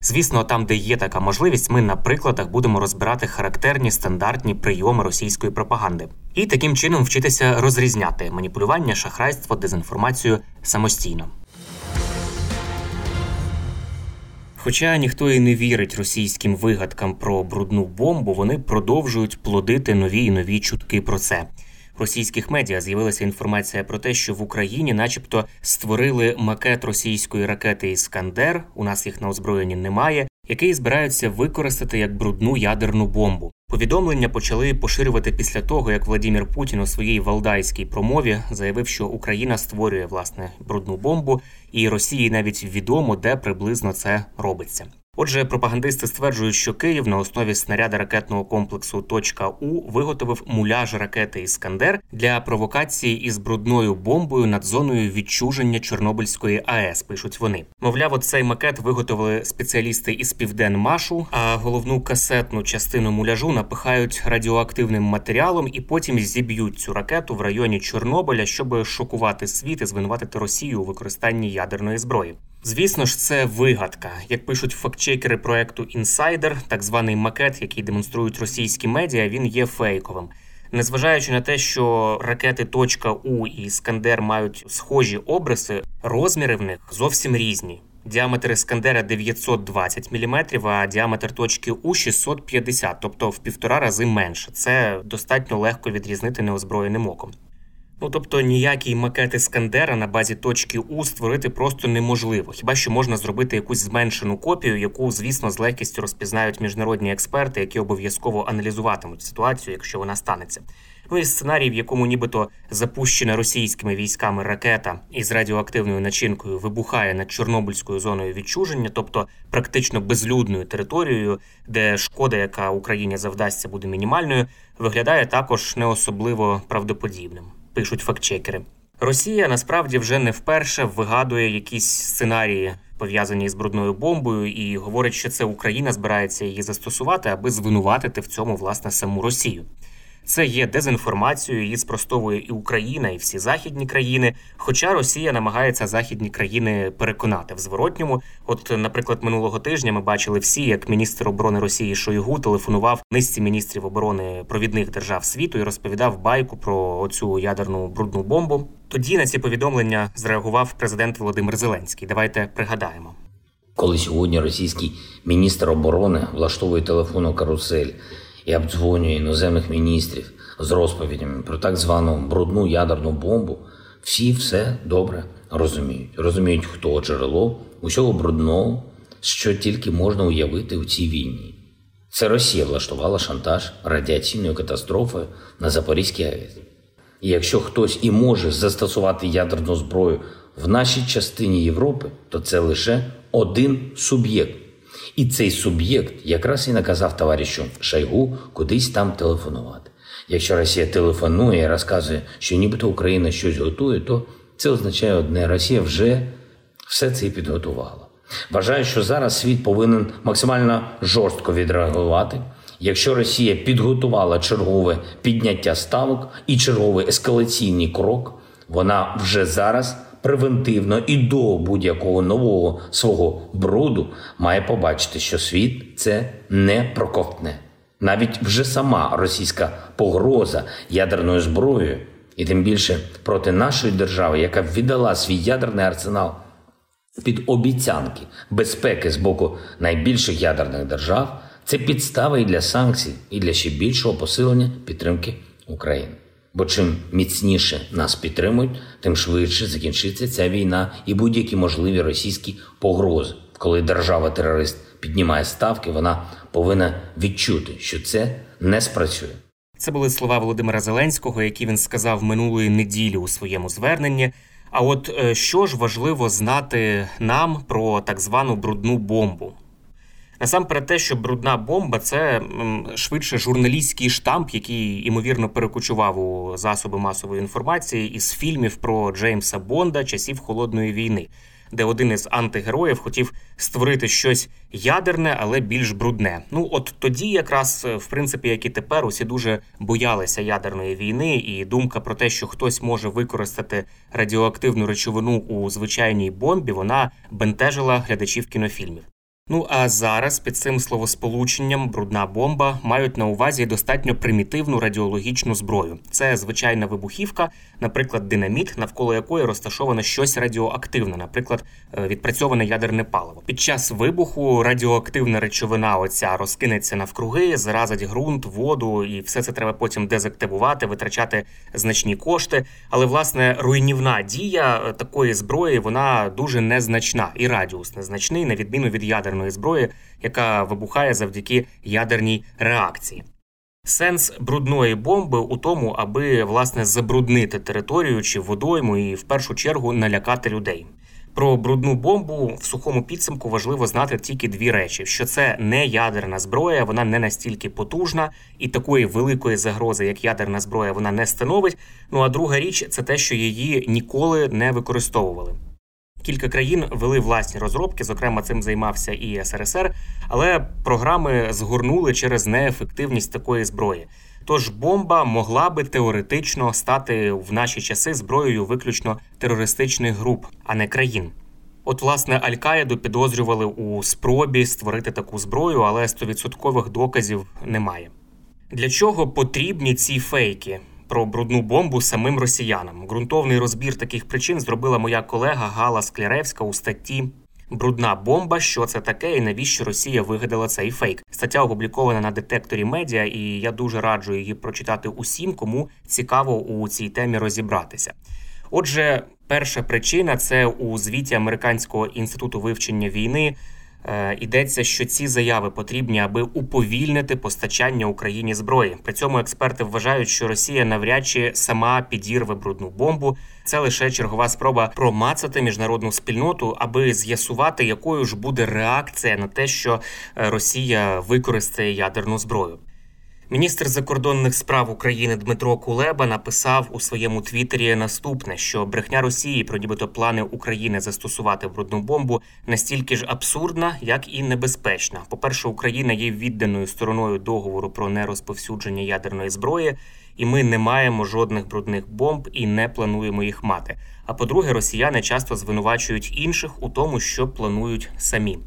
Звісно, там, де є така можливість, ми на прикладах будемо розбирати характерні стандартні прийоми російської пропаганди і таким чином вчитися розрізняти маніпулювання, шахрайство, дезінформацію самостійно. Хоча ніхто і не вірить російським вигадкам про брудну бомбу, вони продовжують плодити нові і нові чутки про це. Російських медіа з'явилася інформація про те, що в Україні, начебто, створили макет російської ракети Іскандер. У нас їх на озброєнні немає, який збираються використати як брудну ядерну бомбу. Повідомлення почали поширювати після того, як Владімір Путін у своїй валдайській промові заявив, що Україна створює власне брудну бомбу, і Росії навіть відомо, де приблизно це робиться. Отже, пропагандисти стверджують, що Київ на основі снаряда ракетного комплексу «Точка У виготовив муляж ракети Іскандер для провокації із брудною бомбою над зоною відчуження Чорнобильської АЕС. Пишуть вони. Мовляв, оцей макет виготовили спеціалісти із Південмашу, а головну касетну частину муляжу напихають радіоактивним матеріалом і потім зіб'ють цю ракету в районі Чорнобиля, щоб шокувати світ і звинуватити Росію у використанні ядерної зброї. Звісно ж, це вигадка. Як пишуть фактчекери проекту Інсайдер, так званий макет, який демонструють російські медіа, він є фейковим. Незважаючи на те, що ракети «Точка У і Іскандер мають схожі обриси, розміри в них зовсім різні. Діаметр Іскандера 920 мм, а діаметр точки У 650, тобто в півтора рази менше. Це достатньо легко відрізнити неозброєним оком. Ну тобто ніякий макет Іскандера на базі точки У створити просто неможливо. Хіба що можна зробити якусь зменшену копію, яку, звісно, з легкістю розпізнають міжнародні експерти, які обов'язково аналізуватимуть ситуацію, якщо вона станеться. Ну і сценарій, в якому нібито запущена російськими військами ракета із радіоактивною начинкою вибухає над Чорнобильською зоною відчуження, тобто практично безлюдною територією, де шкода, яка Україні завдасться, буде мінімальною, виглядає також не особливо правдоподібним пишуть фактчекери. Росія насправді вже не вперше вигадує якісь сценарії, пов'язані з брудною бомбою, і говорить, що це Україна збирається її застосувати, аби звинуватити в цьому власне саму Росію. Це є дезінформацією, її спростовує і Україна, і всі західні країни. Хоча Росія намагається західні країни переконати в зворотньому. От, наприклад, минулого тижня ми бачили всі, як міністр оборони Росії Шойгу телефонував низці міністрів оборони провідних держав світу і розповідав байку про оцю ядерну брудну бомбу. Тоді на ці повідомлення зреагував президент Володимир Зеленський. Давайте пригадаємо. Коли сьогодні російський міністр оборони влаштовує телефонну карусель і обдзвонює іноземних міністрів з розповідями про так звану брудну ядерну бомбу, всі все добре розуміють. Розуміють, хто джерело усього брудного, що тільки можна уявити у цій війні. Це Росія влаштувала шантаж радіаційною катастрофою на Запорізькій АЕС. І якщо хтось і може застосувати ядерну зброю в нашій частині Європи, то це лише один суб'єкт. І цей суб'єкт якраз і наказав товаришу Шойгу кудись там телефонувати. Якщо Росія телефонує і розказує, що нібито Україна щось готує, то це означає одне: Росія вже все це і підготувала. Вважаю, що зараз світ повинен максимально жорстко відреагувати. Якщо Росія підготувала чергове підняття ставок і черговий ескалаційний крок, вона вже зараз превентивно і до будь-якого нового свого бруду має побачити, що світ це не проковтне. Навіть вже сама російська погроза ядерною зброєю, і тим більше проти нашої держави, яка віддала свій ядерний арсенал під обіцянки безпеки з боку найбільших ядерних держав, це підстава і для санкцій, і для ще більшого посилення підтримки України. Бо чим міцніше нас підтримують, тим швидше закінчиться ця війна і будь-які можливі російські погрози. Коли держава-терорист піднімає ставки, вона повинна відчути, що це не спрацює. Це були слова Володимира Зеленського, які він сказав минулої неділі у своєму зверненні. А от е, що ж важливо знати нам про так звану брудну бомбу? Насамперед, те, що брудна бомба це швидше журналістський штамп, який ймовірно перекочував у засоби масової інформації із фільмів про Джеймса Бонда часів холодної війни де один із антигероїв хотів створити щось ядерне, але більш брудне. Ну от тоді, якраз е, в принципі, як і тепер, усі дуже боялися ядерної війни, і думка про те, що хтось може використати радіоактивну речовину у звичайній бомбі, вона бентежила глядачів кінофільмів. Ну а зараз під цим словосполученням брудна бомба мають на увазі достатньо примітивну радіологічну зброю. Це звичайна вибухівка, наприклад, динаміт, навколо якої розташоване щось радіоактивне, наприклад, е, відпрацьоване ядерне паливо. Під час вибуху радіоактивна речовина оця розкинеться навкруги, заразить ґрунт, воду, і все це треба потім дезактивувати, витрачати значні кошти. Але власне руйнівна дія е, такої зброї вона дуже незначна, і радіус незначний, на відміну від ядерної ядерної зброї, яка вибухає завдяки ядерній реакції. Сенс брудної бомби у тому, аби власне забруднити територію чи водойму і в першу чергу налякати людей. Про брудну бомбу в сухому підсумку важливо знати тільки дві речі: що це не ядерна зброя, вона не настільки потужна і такої великої загрози, як ядерна зброя, вона не становить. Ну а друга річ це те, що її ніколи не використовували. Кілька країн вели власні розробки, зокрема, цим займався і СРСР, але програми згорнули через неефективність такої зброї. Тож бомба могла би теоретично стати в наші часи зброєю виключно терористичних груп, а не країн. От, власне, Аль-Каїду підозрювали у спробі створити таку зброю, але стовідсоткових доказів немає. Для чого потрібні ці фейки? Про брудну бомбу самим росіянам. Ґрунтовний розбір таких причин зробила моя колега Гала Скляревська у статті. Брудна бомба, що це таке, і навіщо Росія вигадала цей фейк? Стаття опублікована на детекторі медіа, і я дуже раджу її прочитати усім, кому цікаво у цій темі розібратися. Отже, перша причина це у звіті Американського інституту вивчення війни йдеться, що ці заяви потрібні, аби уповільнити постачання Україні зброї. При цьому експерти вважають, що Росія навряд чи сама підірве брудну бомбу. Це лише чергова спроба промацати міжнародну спільноту, аби з'ясувати, якою ж буде реакція на те, що е, Росія використає ядерну зброю. Міністр закордонних справ України Дмитро Кулеба написав у своєму твіттері наступне: що брехня Росії про нібито плани України застосувати брудну бомбу настільки ж абсурдна, як і небезпечна. По перше, Україна є відданою стороною договору про нерозповсюдження ядерної зброї, і ми не маємо жодних брудних бомб і не плануємо їх мати. А по-друге, росіяни часто звинувачують інших у тому, що планують самі.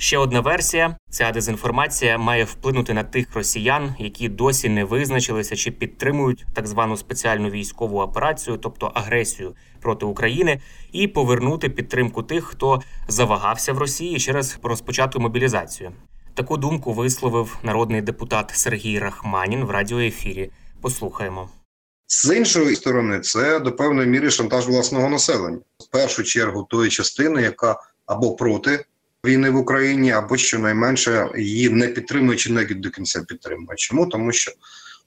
Ще одна версія: ця дезінформація має вплинути на тих росіян, які досі не визначилися чи підтримують так звану спеціальну військову операцію, тобто агресію проти України, і повернути підтримку тих, хто завагався в Росії через розпочату мобілізацію. Таку думку висловив народний депутат Сергій Рахманін в радіоефірі. Послухаємо. З іншої сторони, це до певної міри шантаж власного населення в першу чергу тої частини, яка або проти війни в Україні, або щонайменше її не підтримує чи не до кінця підтримує. Чому тому, що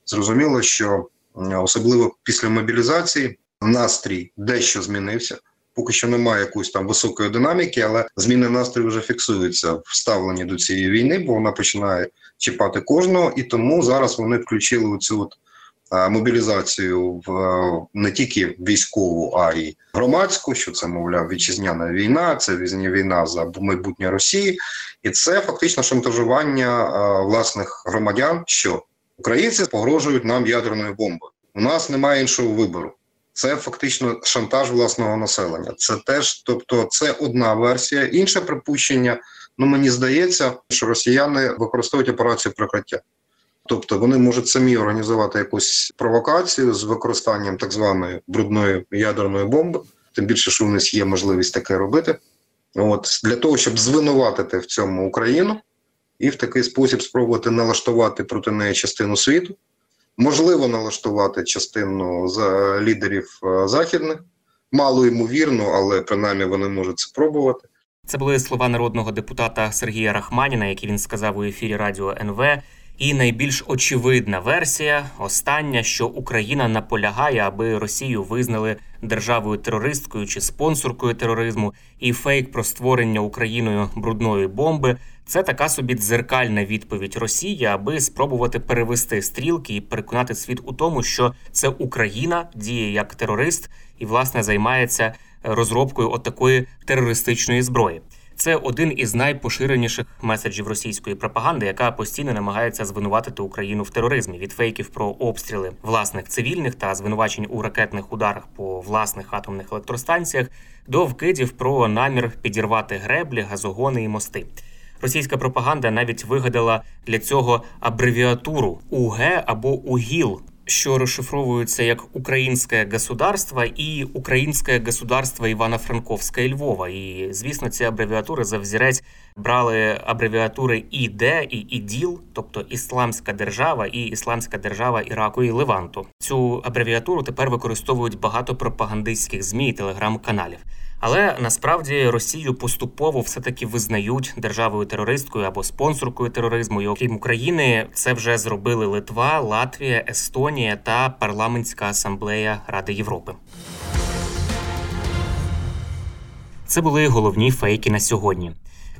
зрозуміло, що особливо після мобілізації настрій дещо змінився. Поки що немає якоїсь там високої динаміки, але зміни настрою вже фіксуються в ставленні до цієї війни, бо вона починає чіпати кожного, і тому зараз вони включили цю от мобілізацію в е, не тільки військову, а й громадську. Що це мовляв вітчизняна війна, це війна за майбутнє Росії, і це фактично шантажування е, власних громадян. Що українці погрожують нам ядерною бомбою. У нас немає іншого вибору. Це фактично шантаж власного населення. Це теж, тобто, це одна версія. Інше припущення. Ну мені здається, що росіяни використовують операцію прикриття. Тобто вони можуть самі організувати якусь провокацію з використанням так званої брудної ядерної бомби, тим більше, що у них є можливість таке робити. От для того, щоб звинуватити в цьому Україну і в такий спосіб спробувати налаштувати проти неї частину світу. Можливо, налаштувати частину з лідерів е, західних, мало ймовірно, але принаймні вони можуть спробувати. Це були слова народного депутата Сергія Рахманіна, які він сказав у ефірі Радіо НВ. І найбільш очевидна версія, остання, що Україна наполягає, аби Росію визнали державою терористкою чи спонсоркою тероризму, і фейк про створення Україною брудної бомби це така собі дзеркальна відповідь Росії, аби спробувати перевести стрілки і переконати світ у тому, що це Україна діє як терорист і власне займається розробкою от такої терористичної зброї. Це один із найпоширеніших меседжів російської пропаганди, яка постійно намагається звинуватити Україну в тероризмі від фейків про обстріли власних цивільних та звинувачень у ракетних ударах по власних атомних електростанціях до вкидів про намір підірвати греблі, газогони і мости. Російська пропаганда навіть вигадала для цього абревіатуру УГ або УГІЛ, що розшифровуються як Українське государство і Українське государство Івано-Франковська і Львова. І звісно, ці абревіатури за взірець брали абревіатури ІД і ІДІЛ, тобто Ісламська держава і Ісламська держава Іраку і Леванту. Цю абревіатуру тепер використовують багато пропагандистських змі і телеграм-каналів. Але насправді Росію поступово все таки визнають державою терористкою або спонсоркою тероризму. І Окрім України, це вже зробили Литва, Латвія, Естонія та парламентська асамблея Ради Європи. Це були головні фейки на сьогодні.